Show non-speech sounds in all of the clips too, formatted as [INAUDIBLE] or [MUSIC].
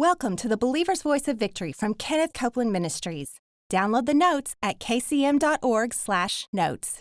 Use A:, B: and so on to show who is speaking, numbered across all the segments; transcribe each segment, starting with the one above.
A: Welcome to the Believer's Voice of Victory from Kenneth Copeland Ministries. Download the notes at kcm.org/notes.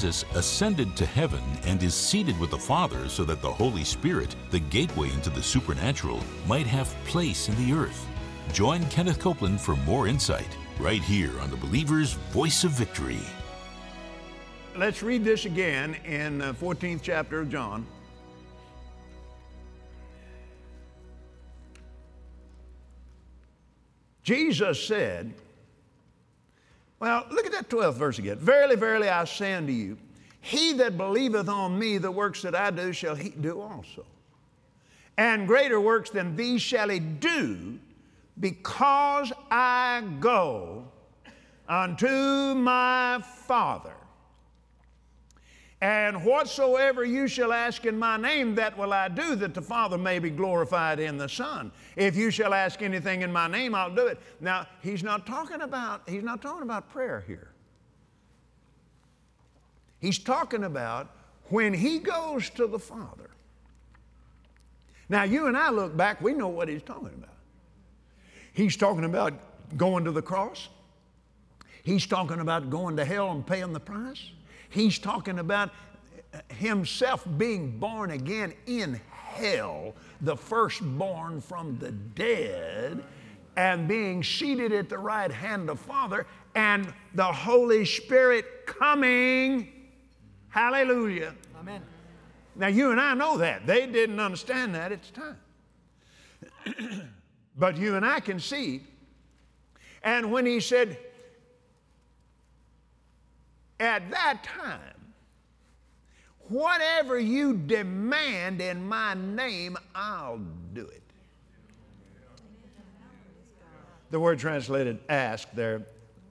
B: Jesus ascended to heaven and is seated with the Father so that the Holy Spirit, the gateway into the supernatural, might have place in the earth. Join Kenneth Copeland for more insight right here on the Believer's Voice of Victory.
C: Let's read this again in uh, the 14th chapter of John. Jesus said, well, look at that 12th verse again. Verily, verily, I say unto you, he that believeth on me, the works that I do shall he do also. And greater works than these shall he do, because I go unto my Father. And whatsoever you shall ask in my name, that will I do, that the Father may be glorified in the Son. If you shall ask anything in my name, I'll do it. Now, he's not talking about, he's not talking about prayer here. He's talking about when he goes to the Father. Now, you and I look back, we know what he's talking about. He's talking about going to the cross. He's talking about going to hell and paying the price. He's talking about himself being born again in hell, the firstborn from the dead, and being seated at the right hand of Father, and the Holy Spirit coming. Hallelujah.
D: Amen.
C: Now, you and I know that. They didn't understand that at the time. [CLEARS THROAT] but you and I can see. And when he said, at that time, whatever you demand in my name, I'll do it. The word translated ask there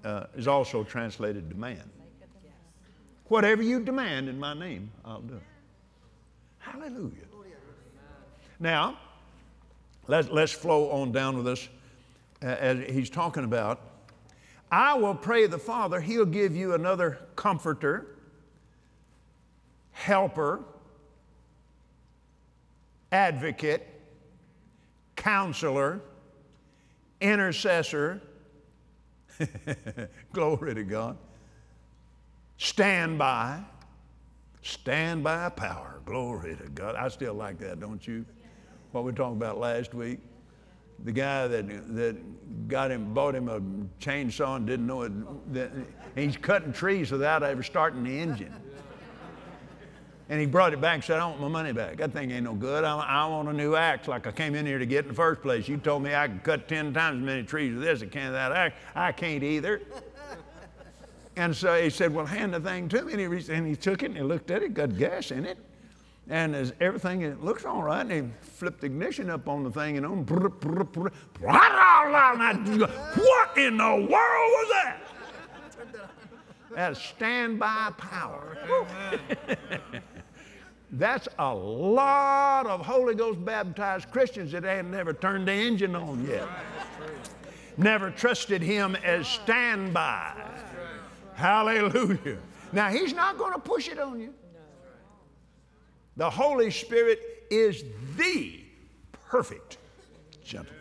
C: uh, is also translated demand. Whatever you demand in my name, I'll do it. Hallelujah. Now, let's, let's flow on down with us uh, as he's talking about. I will pray the Father, he'll give you another comforter, helper, advocate, counselor, intercessor. [LAUGHS] Glory to God. Stand by. Stand by power. Glory to God. I still like that, don't you? What we talked about last week. The guy that, that got him, bought him a chainsaw and didn't know it. That, he's cutting trees without ever starting the engine. And he brought it back and said, I want my money back. That thing ain't no good. I, I want a new axe like I came in here to get in the first place. You told me I could cut 10 times as many trees with this as I can that axe. I can't either. And so he said, Well, hand the thing to me. And he, and he took it and he looked at it, got gas in it. And as everything it looks all right, and he flipped the ignition up on the thing and on. What in the world was that? That's standby power. [LAUGHS] That's a lot of Holy Ghost baptized Christians that ain't never turned the engine on yet. Never trusted Him as standby. Hallelujah. Now, He's not going to push it on you. The Holy Spirit is the perfect gentleman.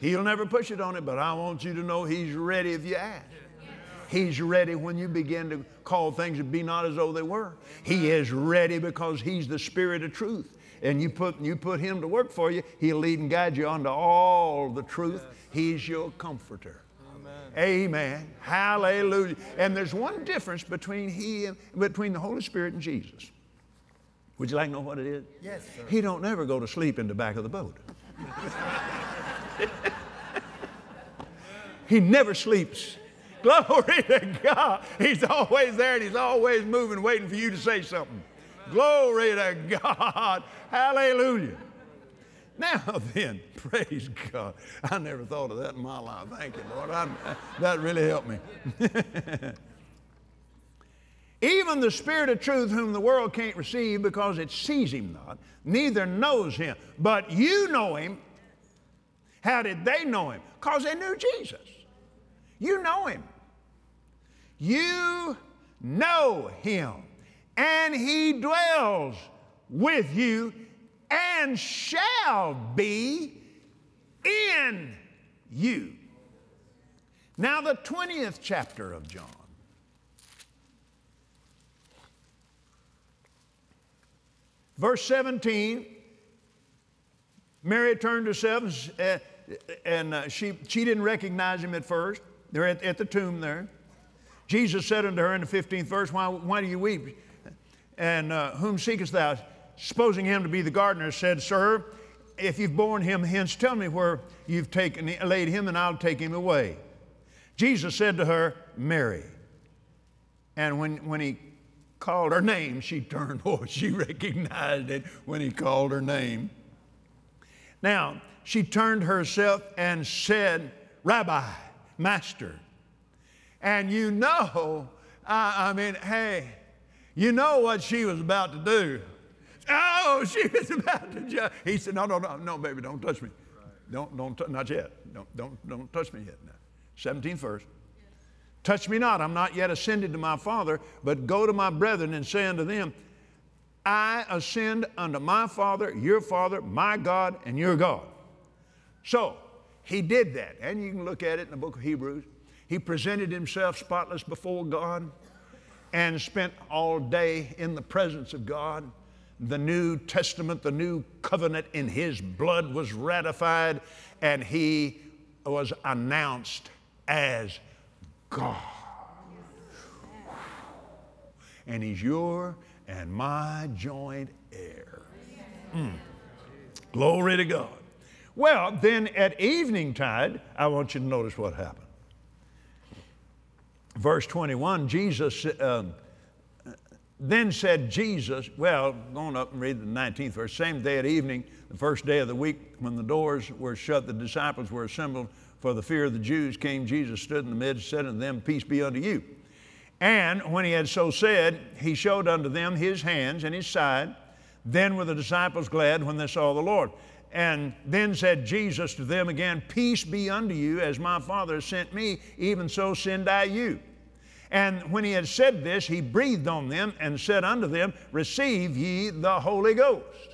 C: He'll never push it on it, but I want you to know He's ready if you ask. He's ready when you begin to call things to be not as though they were. He is ready because He's the Spirit of truth. And you put, you put Him to work for you, He'll lead and guide you unto all the truth. He's your comforter. Amen. Hallelujah. And there's one difference between He and, between the Holy Spirit and Jesus. Would you like to know what it is?
D: Yes, sir.
C: He don't never go to sleep in the back of the boat. he never sleeps. Glory to God. He's always there and he's always moving, waiting for you to say something. Glory to God. Hallelujah. Now then, [LAUGHS] praise God. I never thought of that in my life. Thank you, Lord. I, that really helped me. [LAUGHS] Even the Spirit of truth, whom the world can't receive because it sees him not, neither knows him. But you know him. How did they know him? Because they knew Jesus. You know him. You know him. And he dwells with you and shall be in you. Now, the 20th chapter of John. Verse 17, Mary turned herself uh, and uh, she, she didn't recognize him at first. They're at, at, the tomb there. Jesus said unto her in the 15th verse, Why, why do you weep? And uh, whom seekest thou? Supposing him to be the gardener, said, Sir, if you've borne him hence, tell me where you've taken, laid him, and I'll take him away. Jesus said to her, Mary. And when, when he called her name, she turned. [LAUGHS] Oh, she recognized it when he called her name. Now, she turned herself and said, Rabbi, Master. And you know, I, I mean, hey, you know what she was about to do. Oh, [LAUGHS] she was about to jump. He said, No, no, no, no, baby, don't touch me. Don't, don't, not yet. Don't, don't, don't touch me yet. Now. 17th verse. Touch me not, I'm not yet ascended to my Father, but go to my brethren and say unto them, I ascend unto my Father, your Father, my God, and your God. So, he did that. And you can look at it in the book of Hebrews. He presented himself spotless before God and spent all day in the presence of God. The New Testament, the new covenant in his blood was ratified, and he was announced as God. And He's your and my joint heir. Mm. Glory to God. Well, then at evening tide, I want you to notice what happened. Verse 21 Jesus, uh, then said Jesus, well, going up and read the 19th verse, same day at evening, the first day of the week, when the doors were shut, the disciples were assembled for the fear of the Jews came Jesus, stood in the midst, said unto them, Peace be unto you. And when he had so said, he showed unto them his hands and his side. Then were the disciples glad when they saw the Lord. And then said Jesus to them again, Peace be unto you, as my Father sent me, even so send I you. And when he had said this, he breathed on them and said unto them, Receive ye the Holy Ghost.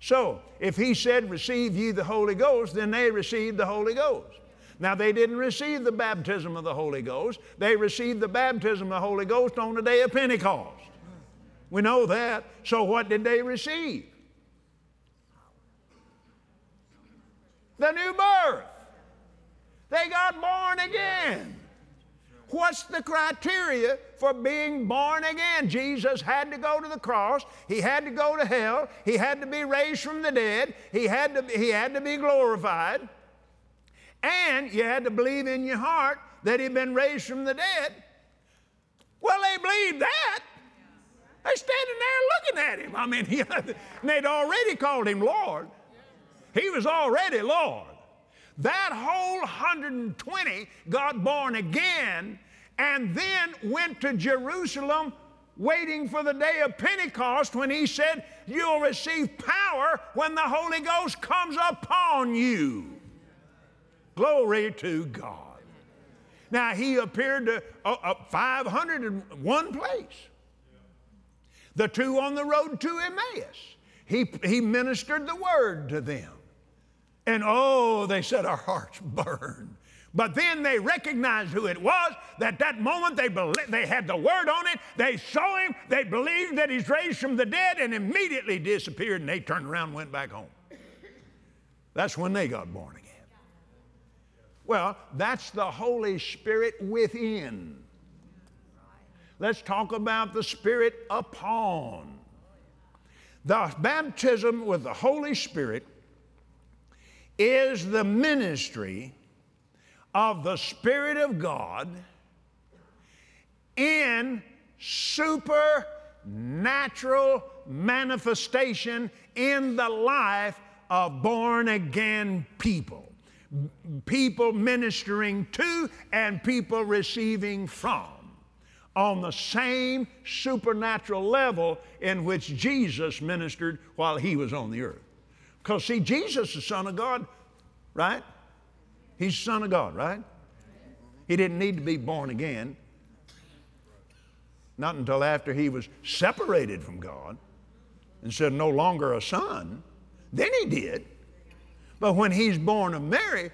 C: So, if he said, Receive ye the Holy Ghost, then they received the Holy Ghost. Now, they didn't receive the baptism of the Holy Ghost, they received the baptism of the Holy Ghost on the day of Pentecost. We know that. So, what did they receive? The new birth. They got born again. What's the criteria for being born again? Jesus had to go to the cross. He had to go to hell. He had to be raised from the dead. He had to, he had to be glorified. And you had to believe in your heart that he'd been raised from the dead. Well, they believed that. They're standing there looking at him. I mean, [LAUGHS] he, they'd already called him Lord. He was already Lord. That whole 120 got born again and then went to Jerusalem waiting for the day of Pentecost when he said, You'll receive power when the Holy Ghost comes upon you. Glory to God. Now, he appeared to uh, uh, 501 place. The two on the road to Emmaus. He, he ministered the word to them. And oh, they said, Our hearts [LAUGHS] burn. But then they recognized who it was. That that moment they, believed, they had the word on it. They saw him. They believed that he's raised from the dead and immediately disappeared and they turned around and went back home. That's when they got born again. Well, that's the Holy Spirit within. Let's talk about the Spirit upon. The baptism with the Holy Spirit is the ministry of the Spirit of God in supernatural manifestation in the life of born again people. People ministering to and people receiving from on the same supernatural level in which Jesus ministered while he was on the earth. Because, see, Jesus the Son of God, right? He's Son of God, right? He didn't need to be born again. Not until after he was separated from God and said, no longer a son. Then he did. But when he's born of Mary,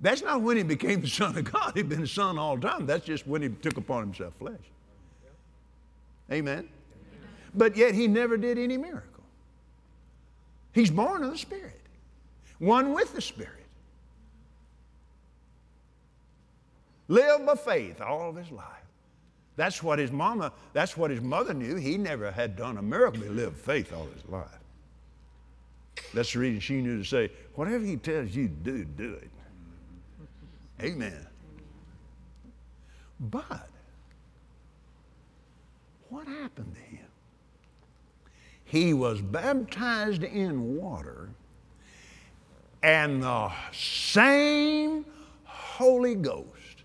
C: that's not when he became the Son of God. He'd been the Son all the time. That's just when he took upon himself flesh. Amen. But yet he never did any miracle. He's born of the Spirit, one with the Spirit. Live by faith all of his life. That's what his mama, that's what his mother knew. He never had done a miracle. He lived faith all his life. That's the reason she knew to say, whatever he tells you to do, do it. Amen. But what happened to him? He was baptized in water, and the same Holy Ghost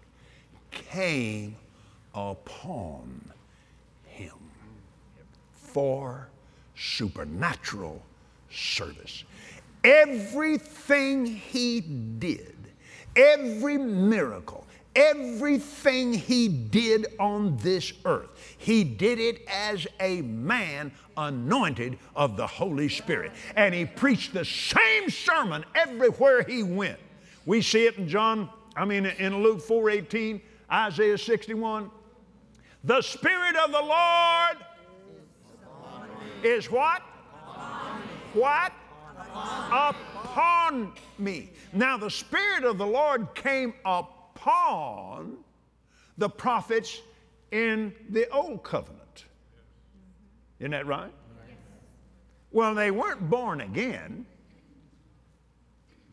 C: came upon him for supernatural service. Everything he did, every miracle, everything he did on this earth, he did it as a man anointed of the Holy Spirit. And he preached the same sermon everywhere he went. We see it in John, I mean in Luke 4:18, Isaiah 61. The Spirit of the Lord is what? What? Upon me. Now, the Spirit of the Lord came upon the prophets in the Old Covenant. Isn't that right? Well, they weren't born again.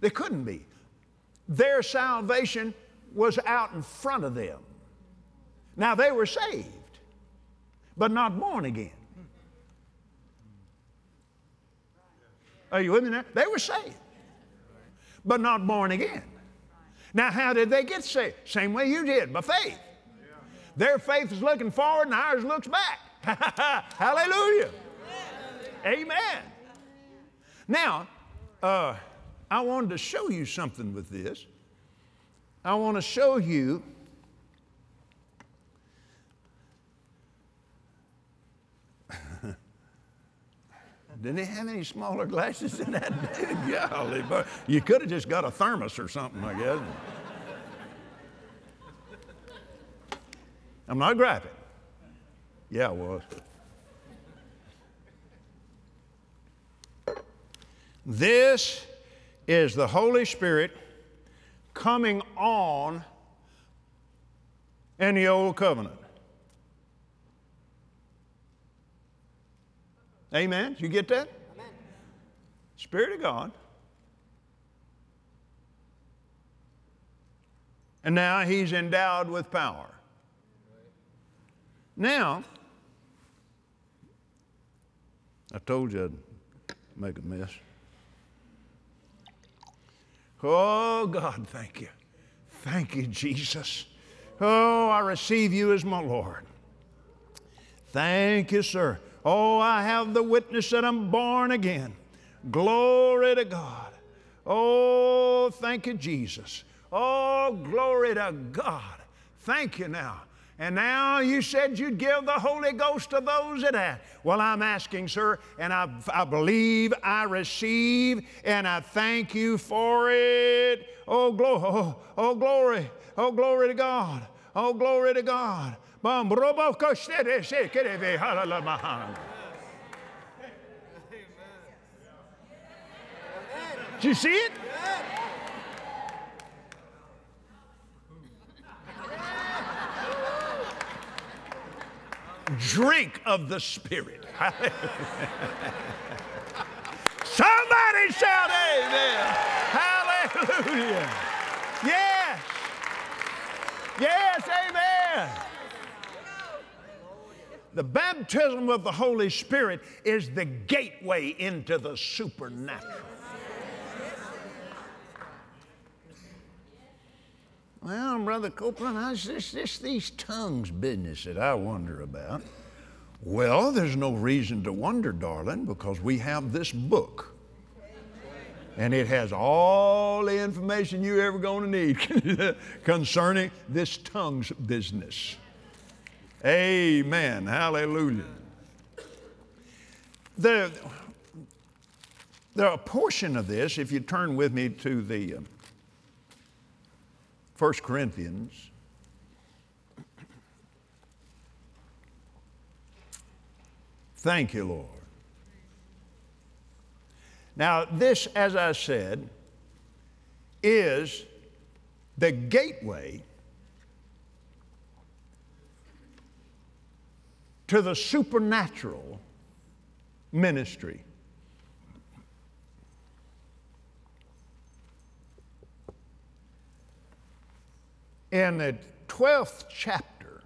C: They couldn't be. Their salvation was out in front of them. Now they were saved, but not born again. Are you with me now? They were saved, but not born again. Now, how did they get saved? Same way you did, by faith. Their faith is looking forward and ours looks back. [LAUGHS] Hallelujah. Amen. Now, uh, I wanted to show you something with this. I want to show you [LAUGHS] Didn't he have any smaller glasses than that? [LAUGHS] Golly, but you could have just got a thermos or something, I guess. I'm not graphic. Yeah, I was. This is the Holy Spirit coming on in the Old Covenant. Amen. You get that? Amen. Spirit of God. And now he's endowed with power. Now, I told you I'd make a mess. Oh, God, thank you. Thank you, Jesus. Oh, I receive you as my Lord. Thank you, sir. Oh, I have the witness that I'm born again. Glory to God. Oh, thank you, Jesus. Oh, glory to God. Thank you now. And now you said you'd give the Holy Ghost to those that ask. Well, I'm asking, sir, and I, I believe I receive, and I thank you for it. Oh, glo- oh, oh, glory. Oh, glory to God. Oh, glory to God. Did you see it? Drink of the Spirit. [LAUGHS] Somebody shout amen. Hallelujah. Yes. Yes, amen. the baptism of the Holy Spirit is the gateway into the supernatural. Well, Brother Copeland, how's this, this these tongues business that I wonder about. Well, there's no reason to wonder, darling, because we have this book. And it has all the information you're ever going to need [LAUGHS] concerning this tongues business. Amen. Hallelujah. There, there a portion of this, if you turn with me to the uh, 1 Corinthians. Thank you, Lord. Now, this, as I said, is the gateway to the supernatural ministry. In the 12th chapter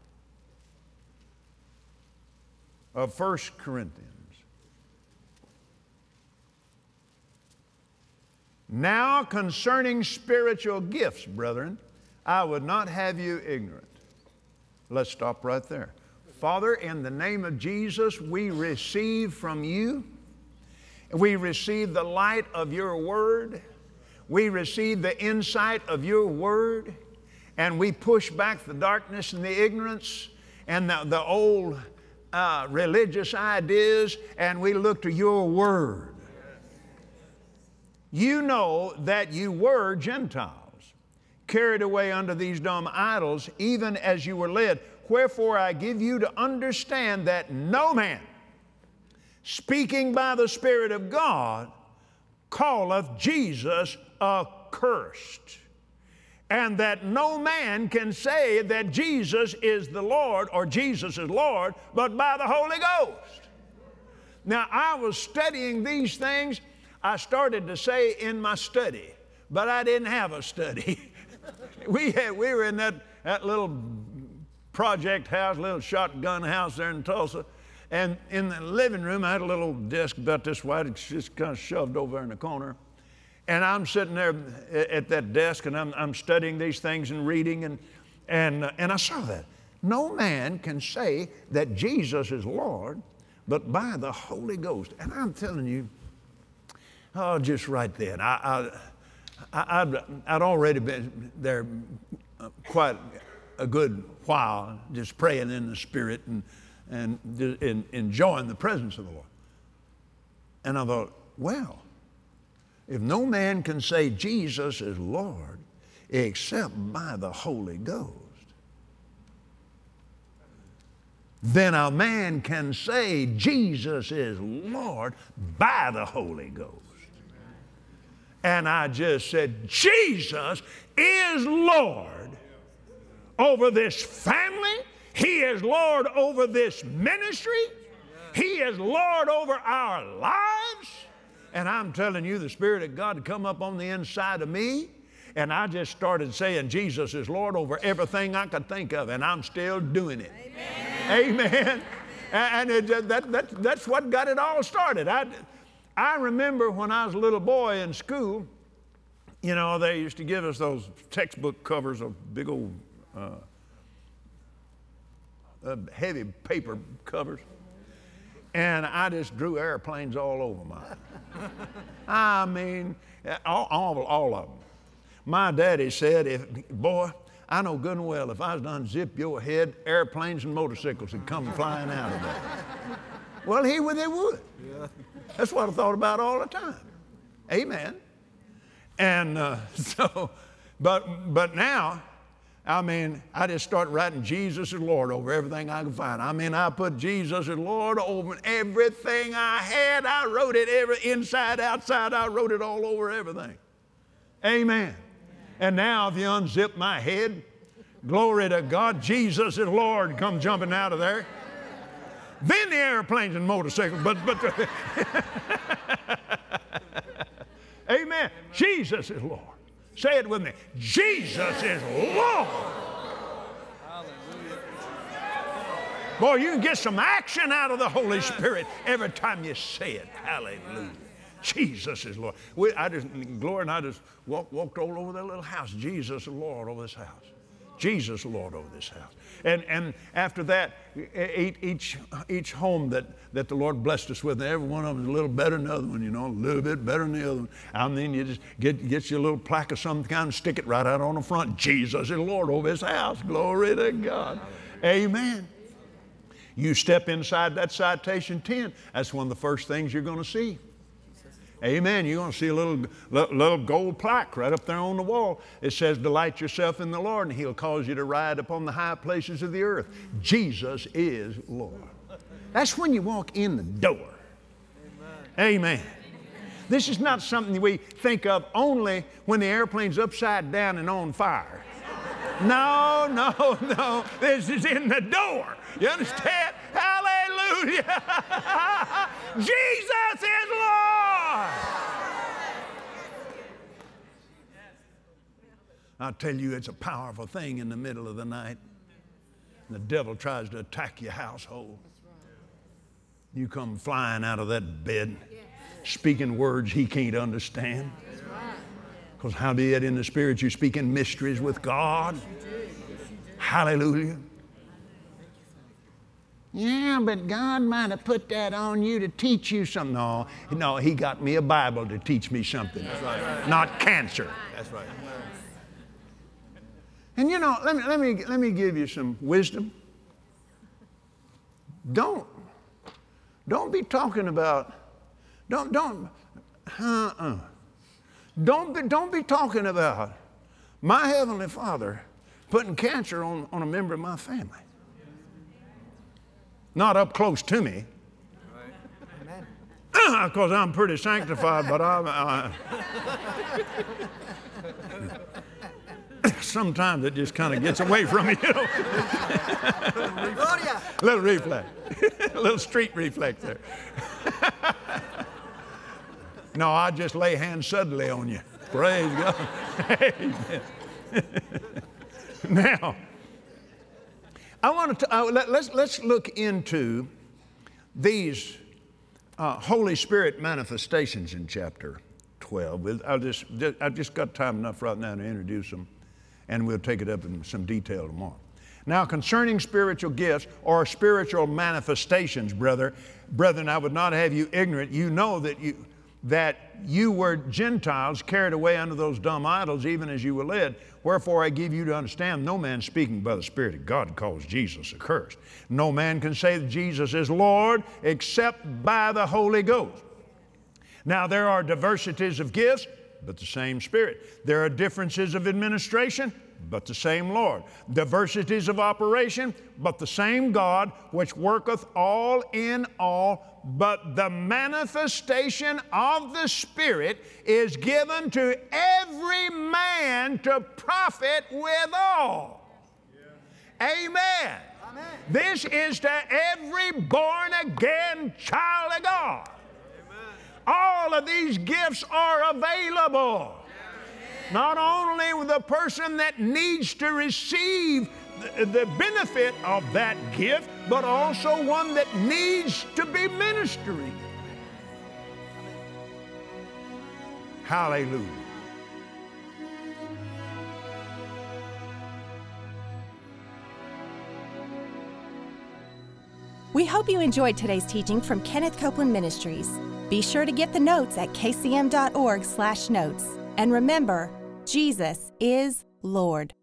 C: of 1 Corinthians, now concerning spiritual gifts, brethren, I would not have you ignorant. Let's stop right there. Father, in the name of Jesus, we receive from you. We receive the light of your word. We receive the insight of your word. And we push back the darkness and the ignorance and the, the old uh, religious ideas, and we look to your word. You know that you were Gentiles, carried away under these dumb idols, even as you were led. Wherefore I give you to understand that no man, speaking by the Spirit of God, calleth Jesus accursed. And that no man can say that Jesus is the Lord or Jesus is Lord, but by the Holy Ghost. Now, I was studying these things. I started to say in my study, but I didn't have a study. [LAUGHS] we, had, we were in that, that little project house, little shotgun house there in Tulsa. And in the living room, I had a little desk about this wide, it's just kind of shoved over in the corner. And I'm sitting there at that desk and I'm, I'm studying these things and reading, and, and, uh, and I saw that. No man can say that Jesus is Lord but by the Holy Ghost. And I'm telling you, oh, just right then, I, I, I, I'd already been there uh, quite a good while just praying in the Spirit and, and, and enjoying the presence of the Lord. And I thought, well, if no man can say Jesus is Lord except by the Holy Ghost, then a man can say Jesus is Lord by the Holy Ghost. And I just said, Jesus is Lord over this family. He is Lord over this ministry. He is Lord over our lives. And I'm telling you, the Spirit of God come up on the inside of me. And I just started saying, Jesus is Lord over everything I could think of. And I'm still doing it. Amen. Amen. And it, that, that, that's what got it all started. I, I remember when I was a little boy in school, you know, they used to give us those textbook covers of big old uh, uh, heavy paper covers. And I just drew airplanes all over mine. [LAUGHS] I mean, all, all, all of them. My daddy said, if, boy, I know good and well if I was to unzip your head, airplanes and motorcycles would come flying out of that. [LAUGHS] well, he would, they would. Yeah. That's what I thought about all the time. Amen. And uh, [LAUGHS] so, but, but now, I mean, I just start writing Jesus is Lord over everything I can find. I mean, I put Jesus as Lord over everything I had. I wrote it every inside, outside. I wrote it all over everything. Amen. And now, if you unzip my head, glory to God, Jesus is Lord come jumping out of there. Then the airplanes and motorcycles, but but. [LAUGHS] Amen. Jesus is Lord. Say it with me. Jesus is Lord. Boy, you can get some action out of the Holy Spirit every time you say it. Hallelujah. Jesus is Lord. We, I just, Gloria and I just walked, walked all over that little house. Jesus is Lord over this house. Jesus Lord over this house. And, and after that, each, each home that, that the Lord blessed us with, every one of them is a little better than the other one, you know, a little bit better than the other one. And then you just get, get your little plaque of some kind and stick it right out on the front. Jesus is Lord over this house. Glory to God. Amen. You step inside that citation tent, that's one of the first things you're going to see. Amen. You're going to see a little, little gold plaque right up there on the wall. It says, Delight yourself in the Lord, and He'll cause you to ride upon the high places of the earth. Jesus is Lord. That's when you walk in the door. Amen. Amen. This is not something we think of only when the airplane's upside down and on fire. No, no, no. This is in the door. You understand? Hallelujah. [LAUGHS] Jesus is Lord. I tell you, it's a powerful thing in the middle of the night. The devil tries to attack your household. You come flying out of that bed, speaking words he can't understand. Because how howbeit in the spirit you speak in mysteries with God. Hallelujah. Yeah, but God might have put that on you to teach you something. No, no, He got me a Bible to teach me something, right. not cancer. That's right. And you know, let me, let, me, let me give you some wisdom. Don't, don't be talking about, don't, don't, uh-uh. Don't be, don't be talking about my Heavenly Father putting cancer on, on a member of my family. Not up close to me. Because I'm pretty sanctified, but I'm. Uh, [LAUGHS] sometimes it just kind of gets away from me, you know. little reflex, a [LAUGHS] little street reflex there. [LAUGHS] no, I just lay hands suddenly on you. Praise God. now, I want to, uh, let, us let's, let's look into these uh, Holy Spirit manifestations in chapter 12. I'll just, I've just got time enough right now to introduce them, and we'll take it up in some detail tomorrow. Now, concerning spiritual gifts or spiritual manifestations, brother, brethren, I would not have you ignorant. You know that you, that you were Gentiles carried away under those dumb idols, even as you were led. Wherefore I give you to understand no man speaking by the Spirit of God calls Jesus accursed. No man can say that Jesus is Lord except by the Holy Ghost. Now there are diversities of gifts, but the same Spirit. There are differences of administration, but the same Lord. Diversities of operation, but the same God, which worketh all in all. But the manifestation of the Spirit is given to every man to profit withal. Yeah. Amen. Amen. This is to every born again child of God. Amen. All of these gifts are available not only the person that needs to receive the benefit of that gift, but also one that needs to be ministering. Hallelujah.
A: We hope you enjoyed today's teaching from Kenneth Copeland Ministries. Be sure to get the notes at kcm.org/notes. And remember, Jesus is Lord.